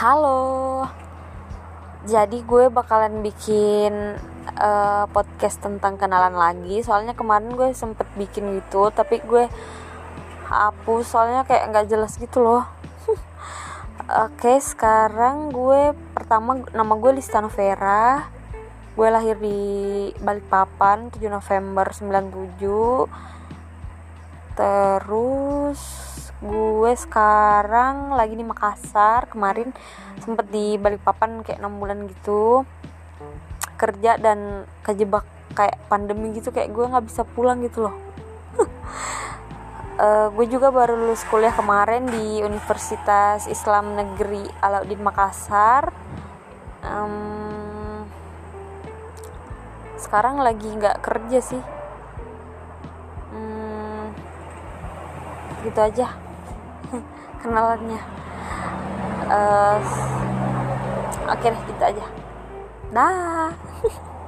Halo. Jadi gue bakalan bikin uh, podcast tentang kenalan lagi. Soalnya kemarin gue sempet bikin gitu, tapi gue hapus soalnya kayak nggak jelas gitu loh. Oke, sekarang gue pertama nama gue Listana Vera. Gue lahir di Balikpapan 7 November 97. Terus gue sekarang lagi di Makassar. Kemarin sempet di Balikpapan kayak enam bulan gitu. Kerja dan kejebak kayak pandemi gitu kayak gue nggak bisa pulang gitu loh. Uh, gue juga baru lulus kuliah kemarin di Universitas Islam Negeri Alauddin Makassar. Um, sekarang lagi nggak kerja sih. Hmm, gitu aja kenalannya uh, oke okay deh gitu aja. Dah